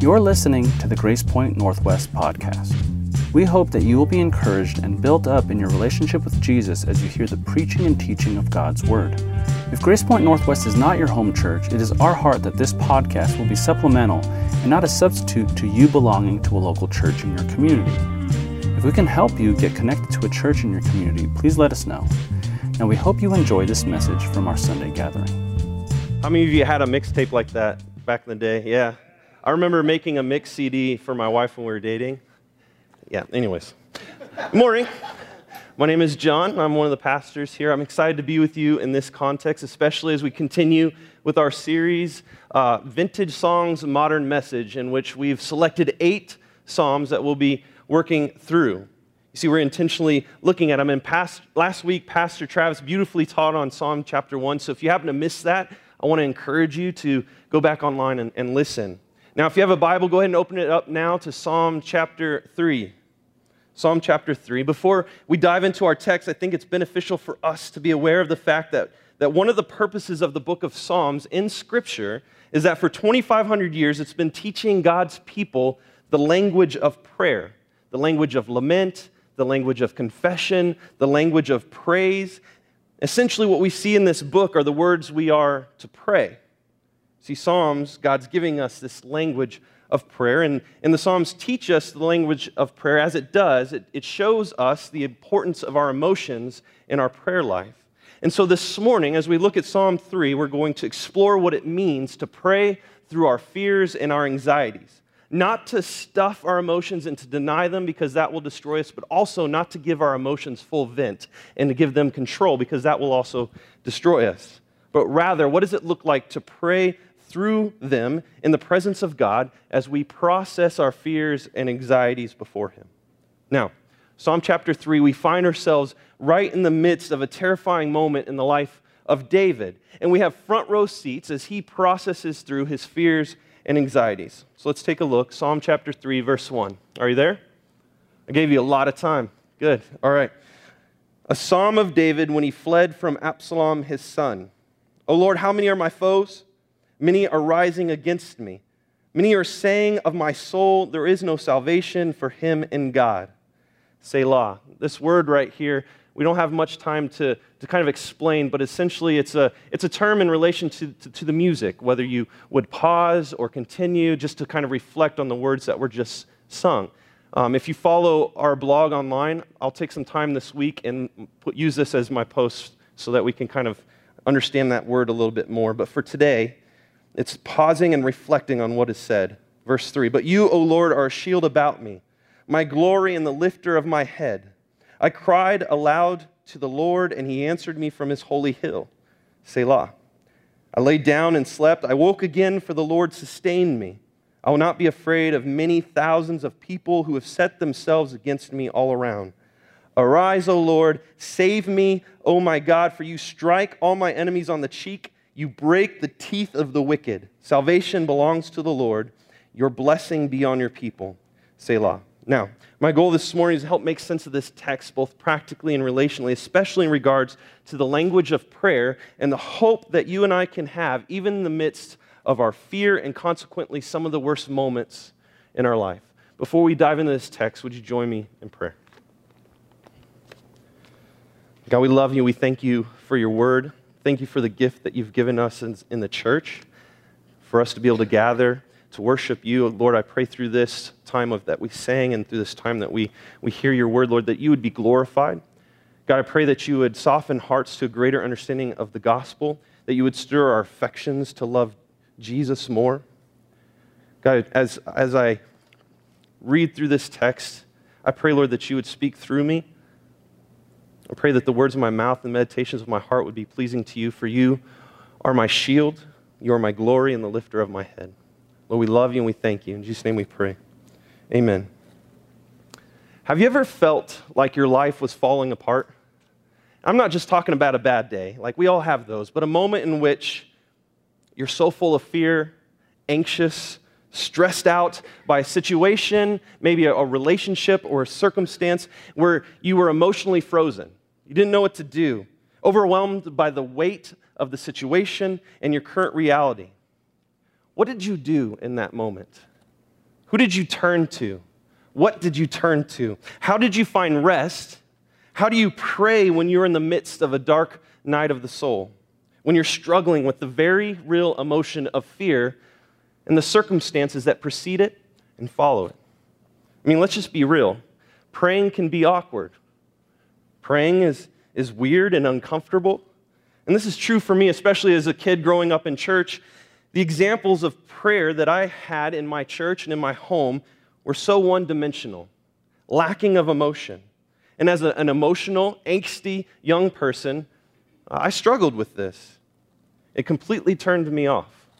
You're listening to the Grace Point Northwest podcast. We hope that you will be encouraged and built up in your relationship with Jesus as you hear the preaching and teaching of God's Word. If Grace Point Northwest is not your home church, it is our heart that this podcast will be supplemental and not a substitute to you belonging to a local church in your community. If we can help you get connected to a church in your community, please let us know. And we hope you enjoy this message from our Sunday gathering. How many of you had a mixtape like that back in the day? Yeah. I remember making a mix CD for my wife when we were dating. Yeah, anyways. Morning. My name is John. I'm one of the pastors here. I'm excited to be with you in this context, especially as we continue with our series, uh, Vintage Songs, Modern Message, in which we've selected eight Psalms that we'll be working through. You see, we're intentionally looking at them. And past, last week, Pastor Travis beautifully taught on Psalm chapter 1. So if you happen to miss that, I want to encourage you to go back online and, and listen. Now, if you have a Bible, go ahead and open it up now to Psalm chapter 3. Psalm chapter 3. Before we dive into our text, I think it's beneficial for us to be aware of the fact that, that one of the purposes of the book of Psalms in Scripture is that for 2,500 years it's been teaching God's people the language of prayer, the language of lament, the language of confession, the language of praise. Essentially, what we see in this book are the words we are to pray. See, Psalms, God's giving us this language of prayer, and, and the Psalms teach us the language of prayer. As it does, it, it shows us the importance of our emotions in our prayer life. And so this morning, as we look at Psalm 3, we're going to explore what it means to pray through our fears and our anxieties. Not to stuff our emotions and to deny them because that will destroy us, but also not to give our emotions full vent and to give them control because that will also destroy us. But rather, what does it look like to pray through them in the presence of God as we process our fears and anxieties before Him. Now, Psalm chapter 3, we find ourselves right in the midst of a terrifying moment in the life of David. And we have front row seats as he processes through his fears and anxieties. So let's take a look. Psalm chapter 3, verse 1. Are you there? I gave you a lot of time. Good. All right. A psalm of David when he fled from Absalom, his son. O Lord, how many are my foes? Many are rising against me. Many are saying of my soul, There is no salvation for him in God. Selah. This word right here, we don't have much time to, to kind of explain, but essentially it's a, it's a term in relation to, to, to the music, whether you would pause or continue just to kind of reflect on the words that were just sung. Um, if you follow our blog online, I'll take some time this week and put, use this as my post so that we can kind of understand that word a little bit more. But for today, it's pausing and reflecting on what is said. Verse 3 But you, O Lord, are a shield about me, my glory and the lifter of my head. I cried aloud to the Lord, and he answered me from his holy hill. Selah. I lay down and slept. I woke again, for the Lord sustained me. I will not be afraid of many thousands of people who have set themselves against me all around. Arise, O Lord, save me, O my God, for you strike all my enemies on the cheek you break the teeth of the wicked. Salvation belongs to the Lord. Your blessing be on your people. Selah. Now, my goal this morning is to help make sense of this text, both practically and relationally, especially in regards to the language of prayer and the hope that you and I can have, even in the midst of our fear and consequently some of the worst moments in our life. Before we dive into this text, would you join me in prayer? God, we love you. We thank you for your word. Thank you for the gift that you've given us in, in the church, for us to be able to gather to worship you. Lord, I pray through this time of that we sang and through this time that we, we hear your word, Lord, that you would be glorified. God, I pray that you would soften hearts to a greater understanding of the gospel, that you would stir our affections to love Jesus more. God, as, as I read through this text, I pray, Lord, that you would speak through me. I pray that the words of my mouth and meditations of my heart would be pleasing to you, for you are my shield, you are my glory, and the lifter of my head. Lord, we love you and we thank you. In Jesus' name we pray. Amen. Have you ever felt like your life was falling apart? I'm not just talking about a bad day, like we all have those, but a moment in which you're so full of fear, anxious, stressed out by a situation, maybe a, relationship or a circumstance where you were emotionally frozen. You didn't know what to do, overwhelmed by the weight of the situation and your current reality. What did you do in that moment? Who did you turn to? What did you turn to? How did you find rest? How do you pray when you're in the midst of a dark night of the soul? When you're struggling with the very real emotion of fear and the circumstances that precede it and follow it? I mean, let's just be real. Praying can be awkward. Praying is, is weird and uncomfortable. And this is true for me, especially as a kid growing up in church. The examples of prayer that I had in my church and in my home were so one dimensional, lacking of emotion. And as a, an emotional, angsty young person, I struggled with this. It completely turned me off.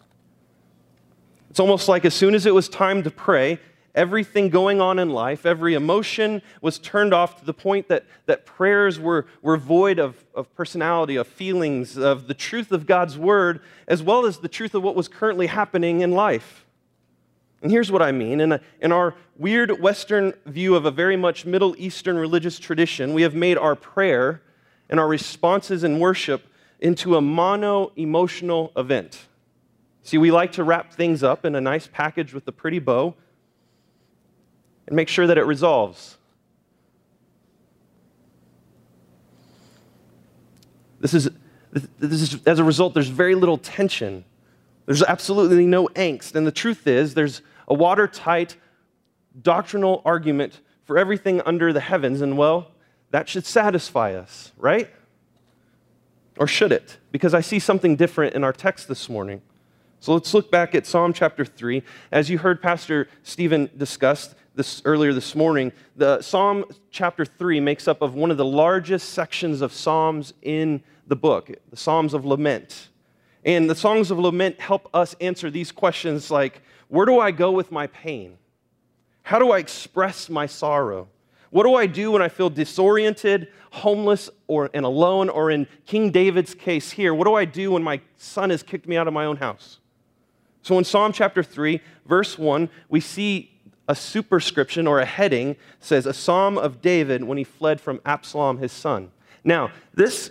It's almost like as soon as it was time to pray, everything going on in life, every emotion was turned off to the point that, that prayers were, were void of, of personality, of feelings, of the truth of God's word, as well as the truth of what was currently happening in life. And here's what I mean. In, a, in our weird Western view of a very much Middle Eastern religious tradition, we have made our prayer and our responses in worship into a mono emotional event. See, we like to wrap things up in a nice package with a pretty bow and make sure that it resolves. This is, this is, as a result, there's very little tension. There's absolutely no angst. And the truth is, there's a watertight doctrinal argument for everything under the heavens. And well, that should satisfy us, right? Or should it? Because I see something different in our text this morning. So let's look back at Psalm chapter 3. As you heard Pastor Stephen discuss, this earlier this morning, the Psalm chapter 3 makes up of one of the largest sections of Psalms in the book, the Psalms of Lament. And the Songs of Lament help us answer these questions like where do I go with my pain? How do I express my sorrow? What do I do when I feel disoriented, homeless, or and alone, or in King David's case here, what do I do when my son has kicked me out of my own house? So in Psalm chapter 3, verse 1, we see a superscription or a heading says, A psalm of David when he fled from Absalom, his son. Now, this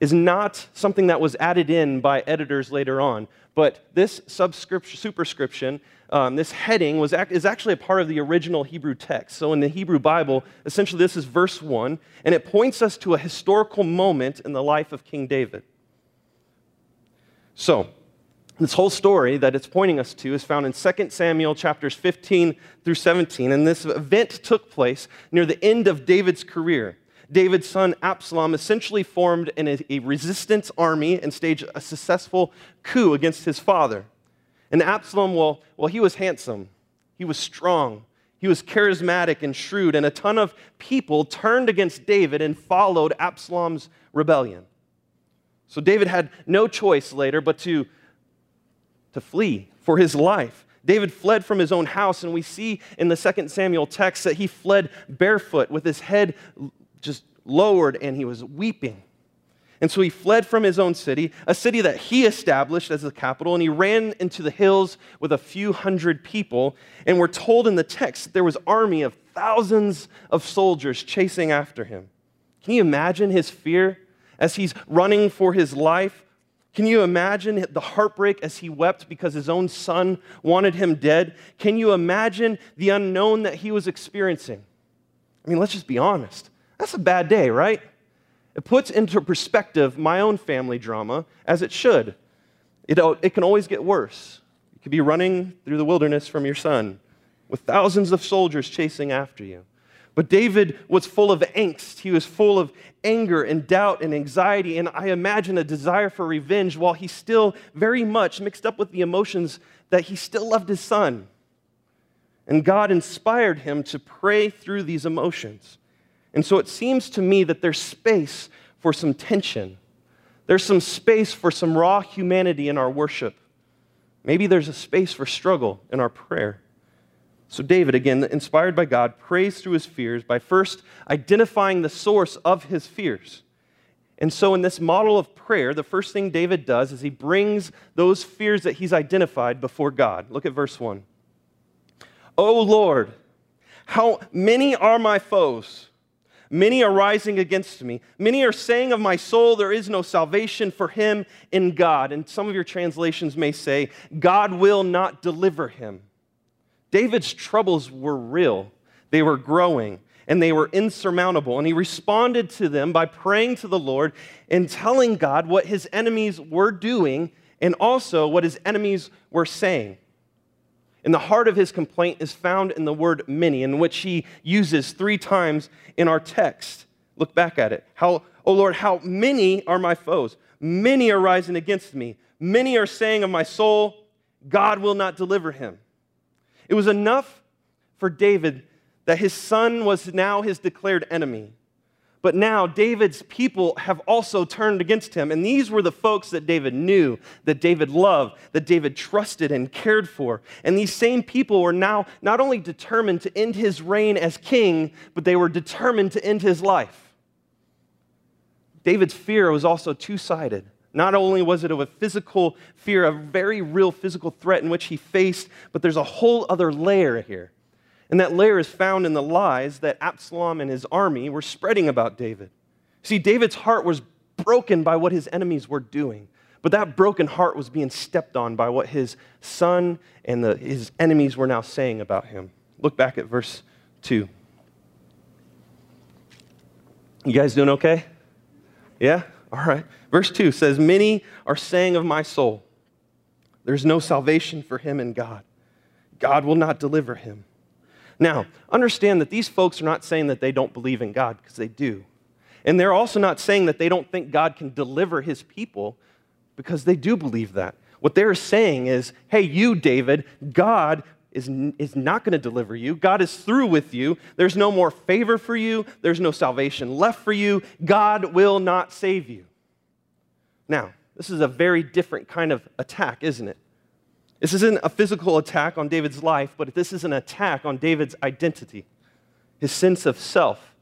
is not something that was added in by editors later on, but this superscription, um, this heading, was act- is actually a part of the original Hebrew text. So in the Hebrew Bible, essentially this is verse 1, and it points us to a historical moment in the life of King David. So, this whole story that it's pointing us to is found in 2 Samuel chapters 15 through 17. And this event took place near the end of David's career. David's son Absalom essentially formed an, a resistance army and staged a successful coup against his father. And Absalom, well, well, he was handsome, he was strong, he was charismatic and shrewd, and a ton of people turned against David and followed Absalom's rebellion. So David had no choice later but to to flee for his life. David fled from his own house, and we see in the second Samuel text that he fled barefoot with his head just lowered and he was weeping. And so he fled from his own city, a city that he established as the capital, and he ran into the hills with a few hundred people. And we're told in the text that there was army of thousands of soldiers chasing after him. Can you imagine his fear as he's running for his life? Can you imagine the heartbreak as he wept because his own son wanted him dead? Can you imagine the unknown that he was experiencing? I mean, let's just be honest. That's a bad day, right? It puts into perspective my own family drama, as it should. It, it can always get worse. You could be running through the wilderness from your son with thousands of soldiers chasing after you. But David was full of angst. He was full of anger and doubt and anxiety, and I imagine a desire for revenge while he's still very much mixed up with the emotions that he still loved his son. And God inspired him to pray through these emotions. And so it seems to me that there's space for some tension. There's some space for some raw humanity in our worship. Maybe there's a space for struggle in our prayer. So, David, again, inspired by God, prays through his fears by first identifying the source of his fears. And so, in this model of prayer, the first thing David does is he brings those fears that he's identified before God. Look at verse 1. O Lord, how many are my foes? Many are rising against me. Many are saying of my soul, there is no salvation for him in God. And some of your translations may say, God will not deliver him. David's troubles were real, they were growing, and they were insurmountable. And he responded to them by praying to the Lord and telling God what his enemies were doing and also what his enemies were saying. And the heart of his complaint is found in the word many, in which he uses three times in our text. Look back at it. How, oh Lord, how many are my foes? Many are rising against me. Many are saying of my soul, God will not deliver him. It was enough for David that his son was now his declared enemy. But now David's people have also turned against him. And these were the folks that David knew, that David loved, that David trusted and cared for. And these same people were now not only determined to end his reign as king, but they were determined to end his life. David's fear was also two sided. Not only was it of a physical fear, a very real physical threat in which he faced, but there's a whole other layer here. And that layer is found in the lies that Absalom and his army were spreading about David. See, David's heart was broken by what his enemies were doing. But that broken heart was being stepped on by what his son and the, his enemies were now saying about him. Look back at verse 2. You guys doing okay? Yeah? All right. Verse 2 says, Many are saying of my soul, there's no salvation for him in God. God will not deliver him. Now, understand that these folks are not saying that they don't believe in God, because they do. And they're also not saying that they don't think God can deliver his people, because they do believe that. What they're saying is, hey, you, David, God is, is not going to deliver you. God is through with you. There's no more favor for you. There's no salvation left for you. God will not save you. Now, this is a very different kind of attack, isn't it? This isn't a physical attack on David's life, but this is an attack on David's identity, his sense of self,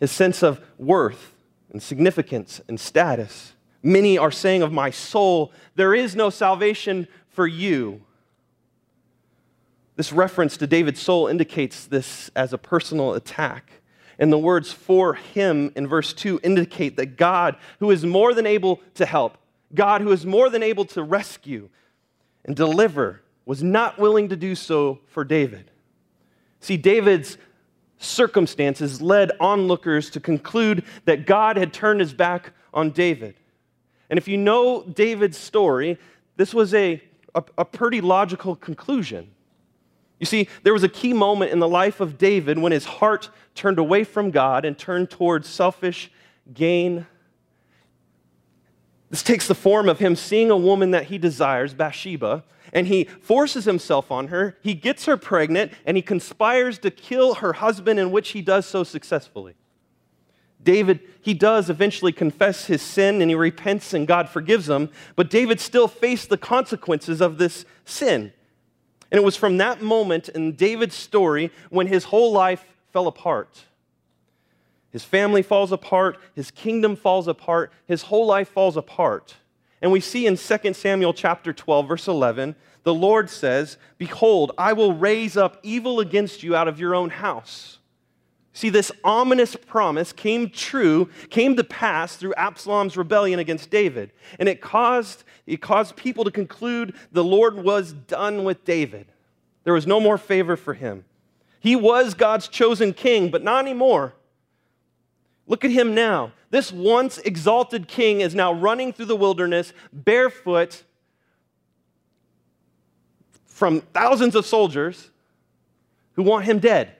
his sense of worth and significance and status. Many are saying of my soul, there is no salvation for you. This reference to David's soul indicates this as a personal attack. And the words for him in verse 2 indicate that God, who is more than able to help, God, who is more than able to rescue, and deliver, was not willing to do so for David. See, David's circumstances led onlookers to conclude that God had turned his back on David. And if you know David's story, this was a, a, a, pretty logical conclusion. You see, there was a key moment in the life of David when his heart turned away from God and turned towards selfish gain this takes the form of him seeing a woman that he desires, Bathsheba, and he forces himself on her. He gets her pregnant, and he conspires to kill her husband, in which he does so successfully. David, he does eventually confess his sin and he repents and God forgives him, but David still faced the consequences of this sin. And it was from that moment in David's story when his whole life fell apart. His family falls apart, his kingdom falls apart, his whole life falls apart. And we see in 2 Samuel chapter 12 verse 11, the Lord says, "Behold, I will raise up evil against you out of your own house." See, this ominous promise came true, came to pass through Absalom's rebellion against David. And it caused, it caused people to conclude the Lord was done with David. There was no more favor for him. He was God's chosen king, but not anymore. Look at him now. This once exalted king is now running through the wilderness barefoot from thousands of soldiers who want him dead.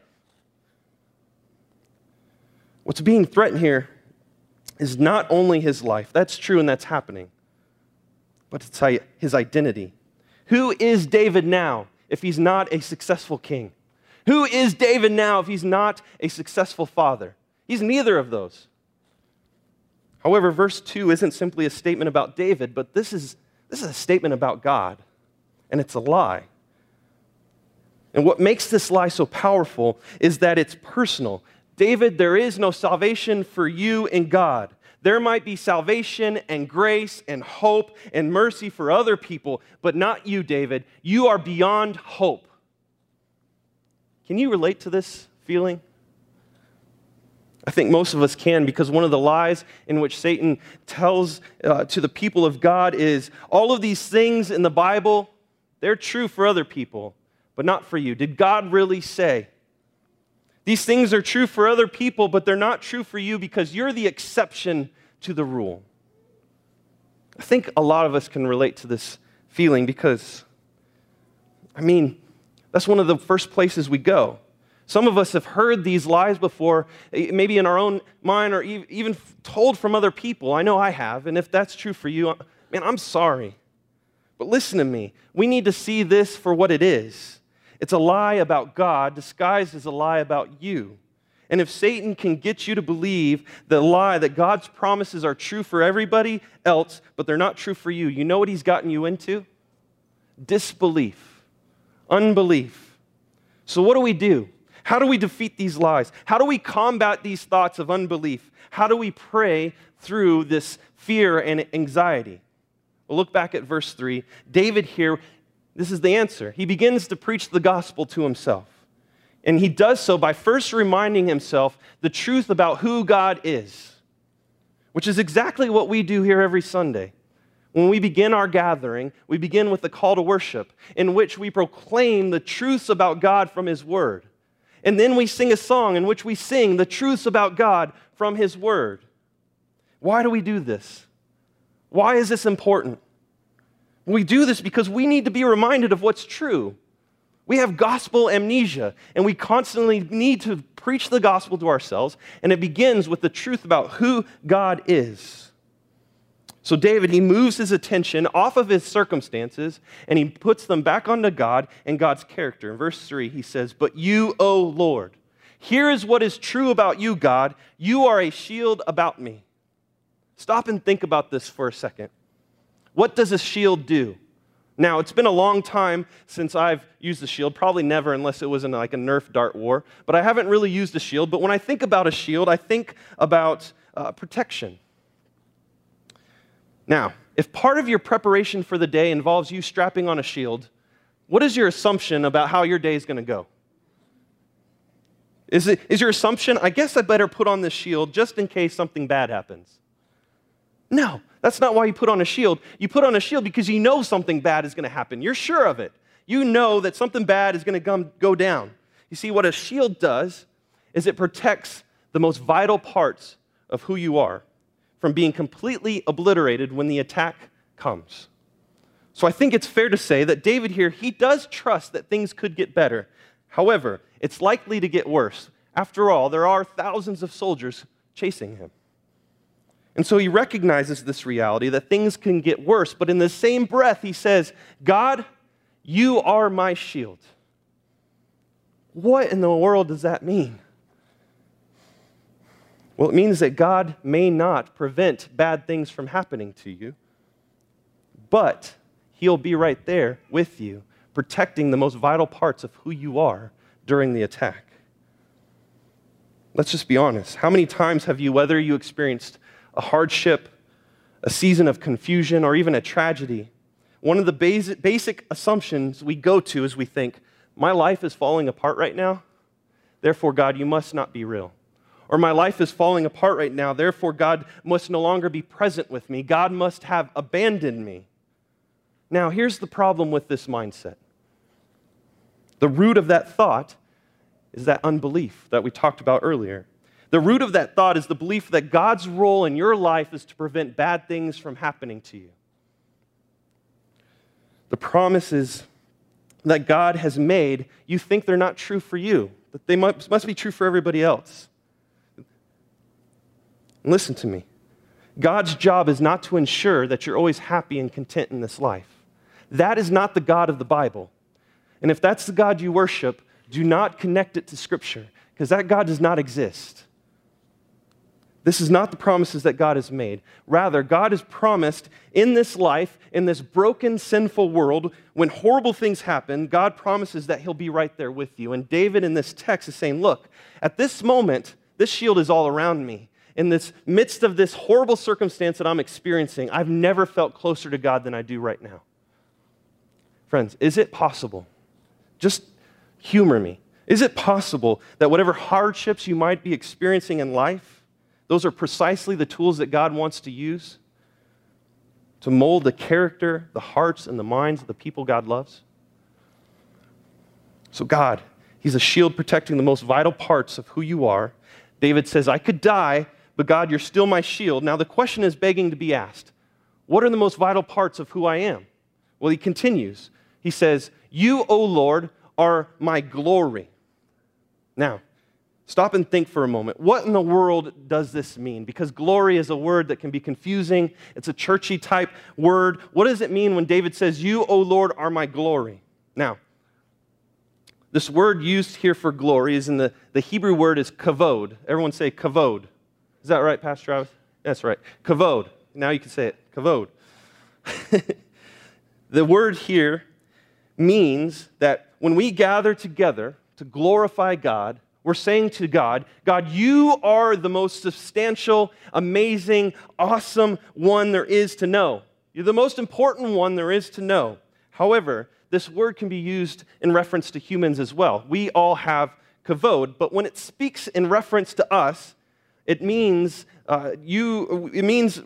What's being threatened here is not only his life, that's true and that's happening, but it's his identity. Who is David now if he's not a successful king? Who is David now if he's not a successful father? He's neither of those. However, verse 2 isn't simply a statement about David, but this is, this is a statement about God, and it's a lie. And what makes this lie so powerful is that it's personal. David, there is no salvation for you in God. There might be salvation and grace and hope and mercy for other people, but not you, David. You are beyond hope. Can you relate to this feeling? I think most of us can because one of the lies in which Satan tells uh, to the people of God is all of these things in the Bible, they're true for other people, but not for you? Did God really say? These things are true for other people, but they're not true for you because you're the exception to the rule. I think a lot of us can relate to this feeling because, I mean, that's one of the first places we go. Some of us have heard these lies before, eh, maybe in our own mind or even told from other people. I know I have. And if that's true for you, man, I'm sorry. But listen to me. We need to see this for what it is it's a lie about God disguised as a lie about you. And if Satan can get you to believe the lie that God's promises are true for everybody else, but they're not true for you, you know what he's gotten you into? Disbelief, unbelief. So, what do we do? How do we defeat these lies? How do we combat these thoughts of unbelief? How do we pray through this fear and anxiety? Well, look back at verse 3. David here, this is the answer. He begins to preach the gospel to himself. And he does so by first reminding himself the truth about who God is, which is exactly what we do here every Sunday. When we begin our gathering, we begin with the call to worship, in which we proclaim the truths about God from His Word. And then we sing a song in which we sing the truths about God from His Word. Why do we do this? Why is this important? We do this because we need to be reminded of what's true. We have gospel amnesia, and we constantly need to preach the gospel to ourselves, and it begins with the truth about who God is. So, David, he moves his attention off of his circumstances and he puts them back onto God and God's character. In verse 3, he says, But you, O Lord, here is what is true about you, God. You are a shield about me. Stop and think about this for a second. What does a shield do? Now, it's been a long time since I've used a shield, probably never unless it was in like a Nerf dart war, but I haven't really used a shield. But when I think about a shield, I think about uh, protection. Now, if part of your preparation for the day involves you strapping on a shield, what is your assumption about how your day is going to go? Is, it, is your assumption, I guess I better put on this shield just in case something bad happens? No, that's not why you put on a shield. You put on a shield because you know something bad is going to happen. You're sure of it. You know that something bad is going to go down. You see, what a shield does is it protects the most vital parts of who you are from being completely obliterated when the attack comes. So I think it's fair to say that David here, he does trust that things could get better. However, it's likely to get worse. After all, there are thousands of soldiers chasing him. And so he recognizes this reality that things can get worse, but in the same breath, he says, God, you are my shield. What in the world does that mean? Well, it means that God may not prevent bad things from happening to you, but He'll be right there with you, protecting the most vital parts of who you are during the attack. Let's just be honest. How many times have you, whether you experienced a hardship, a season of confusion, or even a tragedy, one of the basic, assumptions we go to is we think, my life is falling apart right now, therefore, God, you must not be real or my life is falling apart right now. Therefore, God must no longer be present with me. God must have abandoned me. Now, here's the problem with this mindset the root of that thought is that unbelief that we talked about earlier. The root of that thought is the belief that God's role in your life is to prevent bad things from happening to you. The promises that God has made, you think they're not true for you, that they must, be true for everybody else. Listen to me God's job is not to ensure that you're always happy and content in this life. That is not the God of the Bible. And if that's the God you worship, do not connect it to Scripture, because that God does not exist. This is not the promises that God has made. Rather, God has promised in this life, in this broken, sinful world, when horrible things happen, God promises that He'll be right there with you. And David in this text is saying, Look, at this moment, this shield is all around me in this midst of this horrible circumstance that I'm experiencing, I've never felt closer to God than I do right now. Friends, is it possible? Just humor me. Is it possible that whatever hardships you might be experiencing in life, those are precisely the tools that God wants to use to mold the character, the hearts, and the minds of the people God loves? So, God, He's a shield protecting the most vital parts of who you are. David says, I could die, but God, you're still my shield. Now, the question is begging to be asked What are the most vital parts of who I am? Well, he continues. He says, You, O Lord, are my glory. Now, Stop and think for a moment. What in the world does this mean? Because glory is a word that can be confusing. It's a churchy type word. What does it mean when David says, You, O Lord, are my glory? Now, this word used here for glory is in the, the Hebrew word is kavod. Everyone say kavod. Is that right, Pastor Travis? That's right. Kavod. Now you can say it. Kavod. the word here means that when we gather together to glorify God, we're saying to God, God, you are the most substantial, amazing, awesome one there is to know. You're the most important one there is to know. However, this word can be used in reference to humans as well. We all have kavod, but when it speaks in reference to us, it means uh, you. It means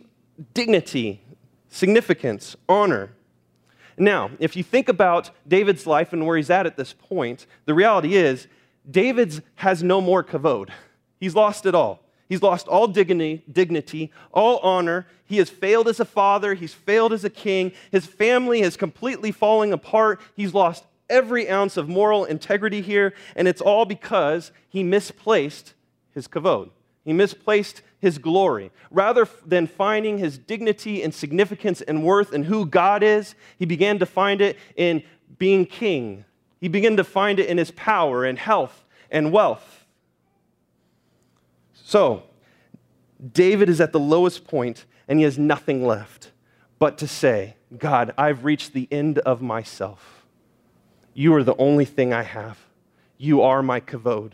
dignity, significance, honor. Now, if you think about David's life and where he's at at this point, the reality is David has no more kavod. He's lost it all. He's lost all dignity, dignity, all honor. He has failed as a father. He's failed as a king. His family is completely falling apart. He's lost every ounce of moral integrity here, and it's all because he misplaced his kavod. He misplaced his glory. Rather than finding his dignity and significance and worth in who God is, he began to find it in being king, he began to find it in his power and health and wealth. So, David is at the lowest point and he has nothing left but to say, God, I've reached the end of myself. You are the only thing I have. You are my kavod.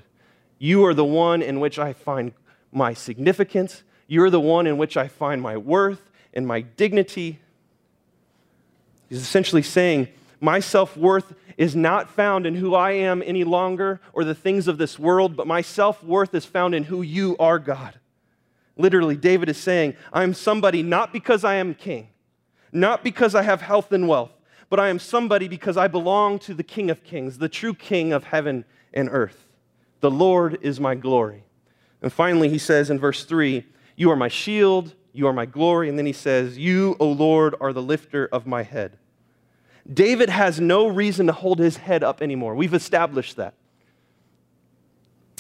You are the one in which I find my significance. You're the one in which I find my worth and my dignity. He's essentially saying, My self worth is not found in who I am any longer or the things of this world, but my self worth is found in who you are, God. Literally, David is saying, I am somebody not because I am king, not because I have health and wealth, but I am somebody because I belong to the King of Kings, the true King of heaven and earth. The Lord is my glory. And finally, he says in verse 3, You are my shield, you are my glory. And then he says, You, O Lord, are the lifter of my head. David has no reason to hold his head up anymore. We've established that.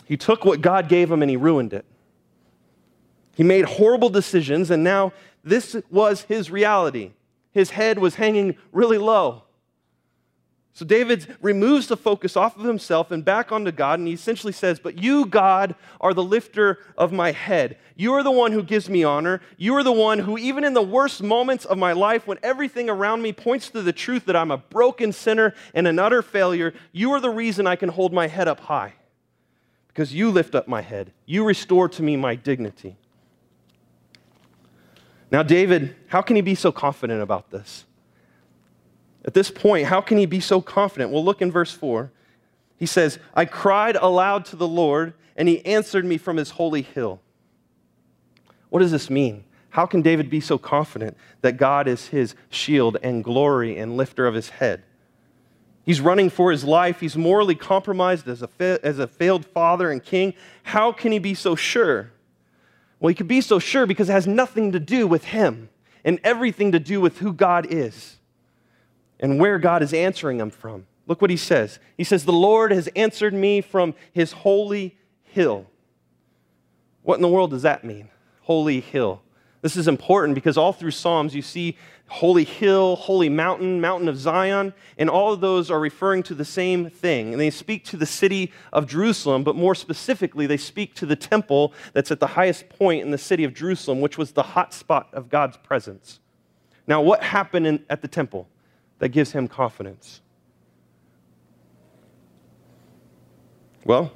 He took what God gave him and he ruined it. He made horrible decisions, and now this was his reality. His head was hanging really low. So David removes the focus off of himself and back onto God, and he essentially says, But you, God, are the lifter of my head. You are the one who gives me honor. You are the one who, even in the worst moments of my life, when everything around me points to the truth that I'm a broken sinner and an utter failure, you are the reason I can hold my head up high. Because you lift up my head, you restore to me my dignity. Now, David, how can he be so confident about this? At this point, how can he be so confident? Well, look in verse 4. He says, I cried aloud to the Lord, and he answered me from his holy hill. What does this mean? How can David be so confident that God is his shield and glory and lifter of his head? He's running for his life. He's morally compromised as a, fa- as a failed father and king. How can he be so sure? Well, he could be so sure because it has nothing to do with him and everything to do with who God is and where God is answering him from. Look what he says. He says, The Lord has answered me from his holy hill. What in the world does that mean? Holy hill. This is important because all through Psalms you see holy hill, holy mountain, mountain of Zion, and all of those are referring to the same thing. And they speak to the city of Jerusalem, but more specifically, they speak to the temple that's at the highest point in the city of Jerusalem, which was the hot spot of God's presence. Now, what happened in, at the temple? That gives him confidence? Well,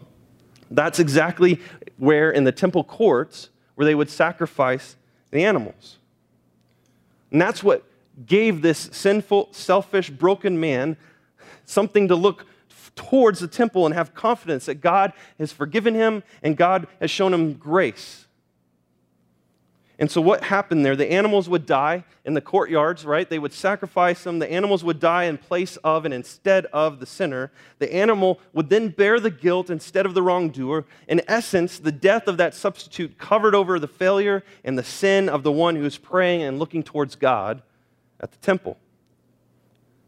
that's exactly where in the temple courts where they would sacrifice the animals. And that's what gave this sinful, selfish, broken man something to look towards the temple and have confidence that God has forgiven him and God has shown him grace. And so, what happened there? The animals would die in the courtyards, right? They would sacrifice them. The animals would die in place of and instead of the sinner. The animal would then bear the guilt instead of the wrongdoer. In essence, the death of that substitute covered over the failure and the sin of the one who is praying and looking towards God at the temple.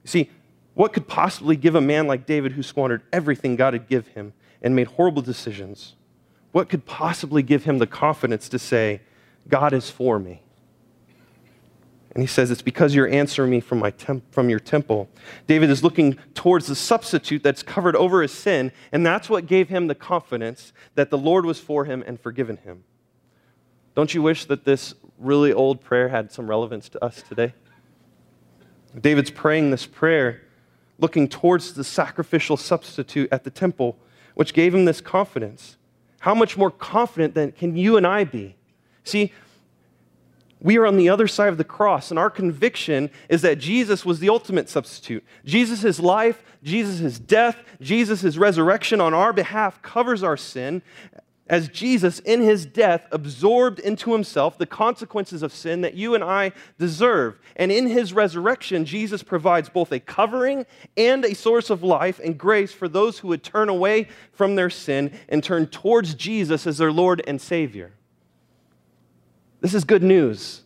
You see, what could possibly give a man like David who squandered everything God had given him and made horrible decisions? What could possibly give him the confidence to say, God is for me. And he says, It's because you're answering me from, my temp- from your temple. David is looking towards the substitute that's covered over his sin, and that's what gave him the confidence that the Lord was for him and forgiven him. Don't you wish that this really old prayer had some relevance to us today? David's praying this prayer looking towards the sacrificial substitute at the temple, which gave him this confidence. How much more confident then can you and I be? See, we are on the other side of the cross, and our conviction is that Jesus was the ultimate substitute. Jesus' life, Jesus' death, Jesus' resurrection on our behalf covers our sin, as Jesus, in his death, absorbed into himself the consequences of sin that you and I deserve. And in his resurrection, Jesus provides both a covering and a source of life and grace for those who would turn away from their sin and turn towards Jesus as their Lord and Savior. This is good news.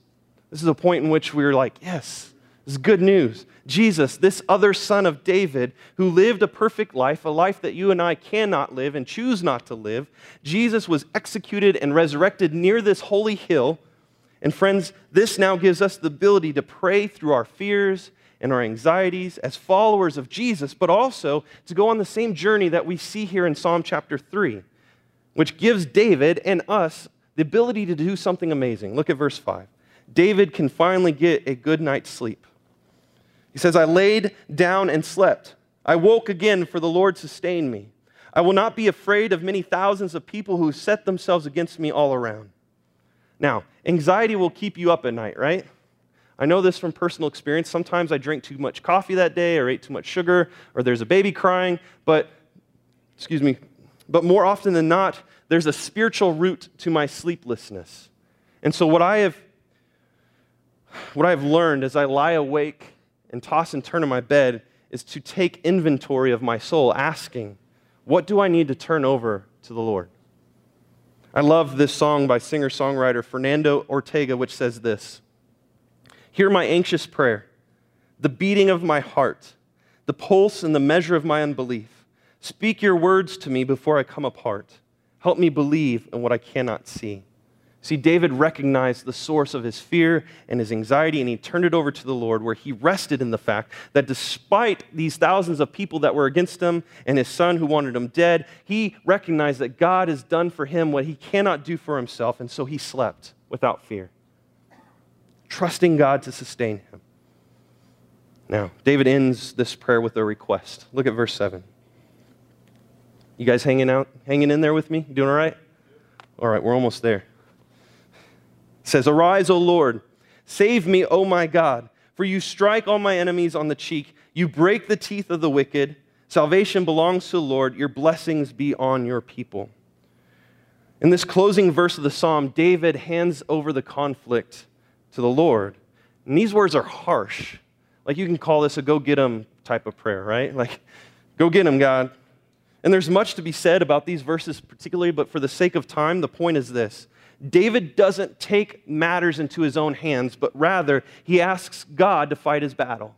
This is a point in which we are like, yes, this is good news. Jesus, this other son of David, who lived a perfect life, a life that you and I cannot live and choose not to live, Jesus was executed and resurrected near this holy hill. And friends, this now gives us the ability to pray through our fears and our anxieties as followers of Jesus, but also to go on the same journey that we see here in Psalm chapter 3, which gives David and us the ability to do something amazing. Look at verse 5. David can finally get a good night's sleep. He says, I laid down and slept. I woke again, for the Lord sustained me. I will not be afraid of many thousands of people who set themselves against me all around. Now, anxiety will keep you up at night, right? I know this from personal experience. Sometimes I drink too much coffee that day, or ate too much sugar, or there's a baby crying, but, excuse me, but more often than not, there's a spiritual root to my sleeplessness. And so what I have what I have learned as I lie awake and toss and turn in my bed is to take inventory of my soul, asking, what do I need to turn over to the Lord? I love this song by singer songwriter Fernando Ortega, which says this Hear my anxious prayer, the beating of my heart, the pulse and the measure of my unbelief. Speak your words to me before I come apart. Help me believe in what I cannot see. See, David recognized the source of his fear and his anxiety, and he turned it over to the Lord, where he rested in the fact that despite these thousands of people that were against him and his son who wanted him dead, he recognized that God has done for him what he cannot do for himself, and so he slept without fear, trusting God to sustain him. Now, David ends this prayer with a request. Look at verse 7. You guys hanging out, hanging in there with me? Doing all right? All right, we're almost there. It says, Arise, O Lord, save me, O my God, for you strike all my enemies on the cheek, you break the teeth of the wicked. Salvation belongs to the Lord, your blessings be on your people. In this closing verse of the psalm, David hands over the conflict to the Lord. And these words are harsh. Like you can call this a go get 'em type of prayer, right? Like, go get 'em, God. And there's much to be said about these verses, particularly, but for the sake of time, the point is this David doesn't take matters into his own hands, but rather he asks God to fight his battle.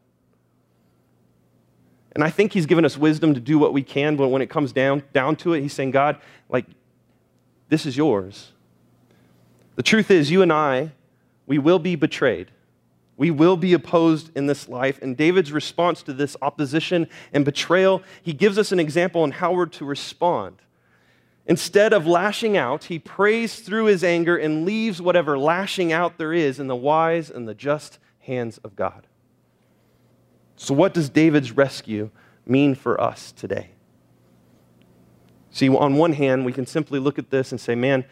And I think he's given us wisdom to do what we can, but when it comes down, down to it, he's saying, God, like, this is yours. The truth is, you and I, we will be betrayed. We will be opposed in this life. And David's response to this opposition and betrayal, he gives us an example on how we're to respond. Instead of lashing out, he prays through his anger and leaves whatever lashing out there is in the wise and the just hands of God. So, what does David's rescue mean for us today? See, on one hand, we can simply look at this and say, man,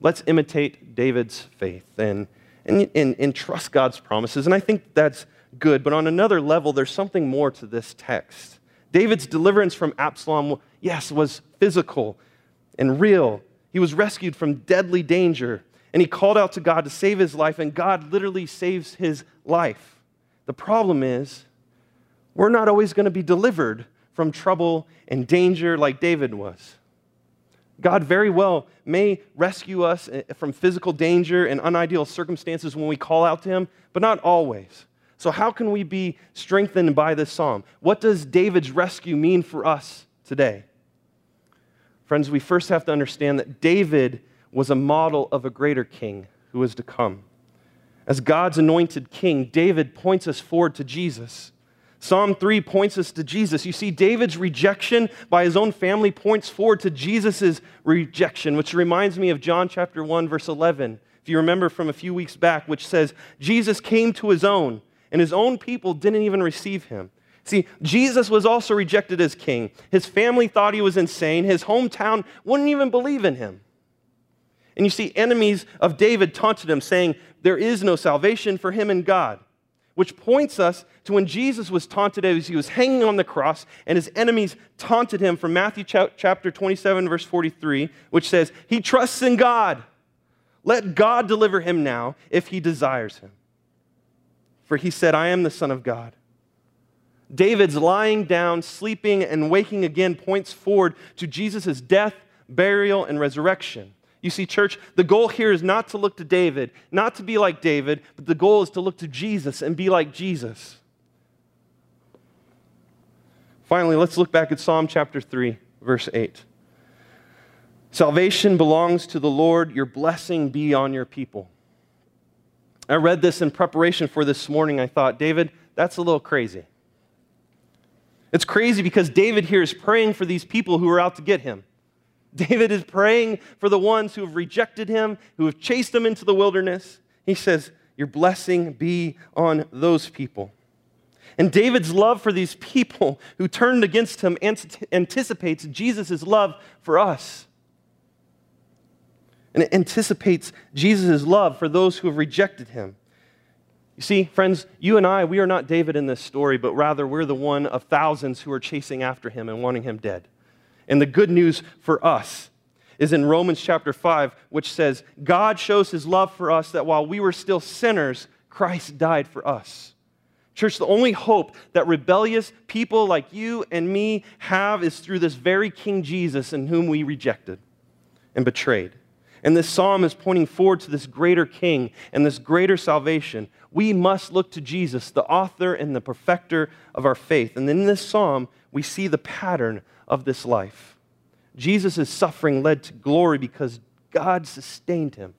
let's imitate David's faith and and, and, and trust God's promises. And I think that's good. But on another level, there's something more to this text. David's deliverance from Absalom, yes, was physical and real. He was rescued from deadly danger. and he called out to God to save his life, and God literally saves his life. The problem is, we're not always going to be delivered from trouble and danger like David was. God very well may rescue us eh, from physical danger and unideal circumstances when we call out to him, but not always. So, how can we be strengthened by this psalm? What does David's rescue mean for us today? Friends, we first have to understand that David was a model of a greater king who is to come. As God's anointed king, David points us forward to Jesus. Psalm 3 points us to Jesus. You see, David's rejection by his own family points forward to Jesus' rejection, which reminds me of John chapter 1, verse 11. If you remember from a few weeks back, which says, Jesus came to his own, and his own people didn't even receive him. See, Jesus was also rejected as king. His family thought he was insane. His hometown wouldn't even believe in him. And you see, enemies of David taunted him, saying, There is no salvation for him in God which points us to when Jesus was taunted as he was hanging on the cross, and his enemies taunted him from Matthew chapter 27, verse 43, which says, He trusts in God. Let God deliver him now if he desires him. For he said, I am the Son of God. David's lying down, sleeping, and waking again points forward to Jesus' death, burial, and resurrection. You see, church, the goal here is not to look to David, not to be like David, but the goal is to look to Jesus and be like Jesus. Finally, let's look back at Psalm chapter 3, verse 8. Salvation belongs to the Lord, your blessing be on your people. I read this in preparation for this morning. I thought, David, that's a little crazy. It's crazy because David here is praying for these people who are out to get him. David is praying for the ones who have rejected him, who have chased him into the wilderness. He says, Your blessing be on those people. And David's love for these people who turned against him anticipates Jesus' love for us. And it anticipates Jesus' love for those who have rejected him. You see, friends, you and I, we are not David in this story, but rather we're the one of thousands who are chasing after him and wanting him dead. And the good news for us is in Romans chapter 5, which says, God shows his love for us that while we were still sinners, Christ died for us. Church, the only hope that rebellious people like you and me have is through this very King Jesus in whom we rejected and betrayed. And this psalm is pointing forward to this greater king and this greater salvation. We must look to Jesus, the author and the perfecter of our faith. And in this psalm, we see the pattern of this life. Jesus' suffering led to glory because God sustained him.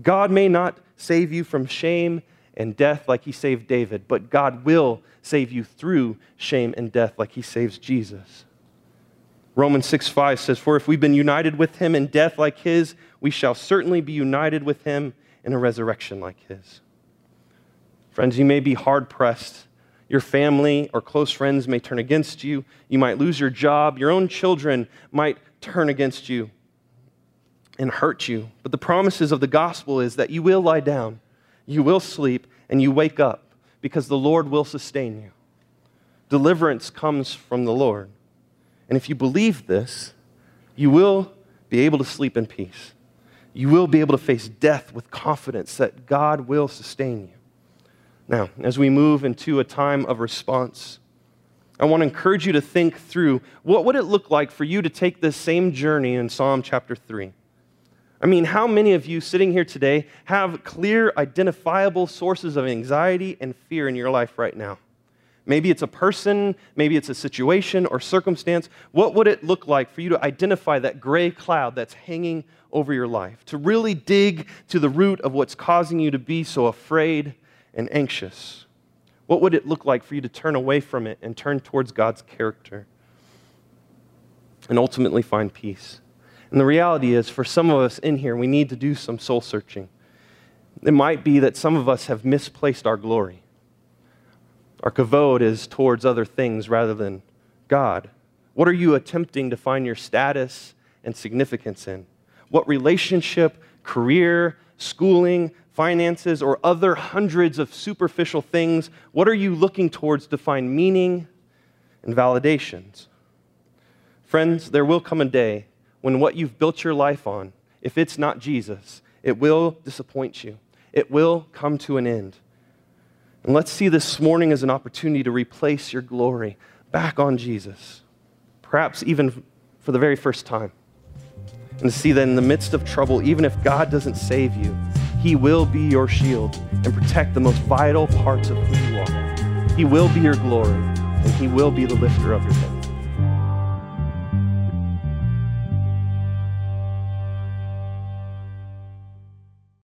God may not save you from shame and death like he saved David, but God will save you through shame and death like he saves Jesus. Romans 6 5 says, For if we've been united with him in death like his, we shall certainly be united with him in a resurrection like his. Friends, you may be hard pressed your family or close friends may turn against you. You might lose your job. Your own children might turn against you and hurt you. But the promises of the gospel is that you will lie down, you will sleep, and you wake up because the Lord will sustain you. Deliverance comes from the Lord. And if you believe this, you will be able to sleep in peace. You will be able to face death with confidence that God will sustain you. Now, as we move into a time of response, I want to encourage you to think through what would it look like for you to take this same journey in Psalm chapter 3? I mean, how many of you sitting here today have clear, identifiable sources of anxiety and fear in your life right now? Maybe it's a person, maybe it's a situation or circumstance. What would it look like for you to identify that gray cloud that's hanging over your life? To really dig to the root of what's causing you to be so afraid and anxious? What would it look like for you to turn away from it and turn towards God's character and ultimately find peace? And the reality is, for some of us in here, we need to do some soul searching. It might be that some of us have misplaced our glory. Our kavod is towards other things rather than God. What are you attempting to find your status and significance in? What relationship, career, schooling, finances, or other hundreds of superficial things? What are you looking towards to find meaning and validations? Friends, there will come a day when what you've built your life on, if it's not Jesus, It will disappoint you. It will come to an end. And let's see this morning as an opportunity to replace your glory back on Jesus, perhaps even for the very first time. And to see that in the midst of trouble, even if God doesn't save you, He will be your shield and protect the most vital parts of who you are. He will be your glory, and He will be the lifter of your head.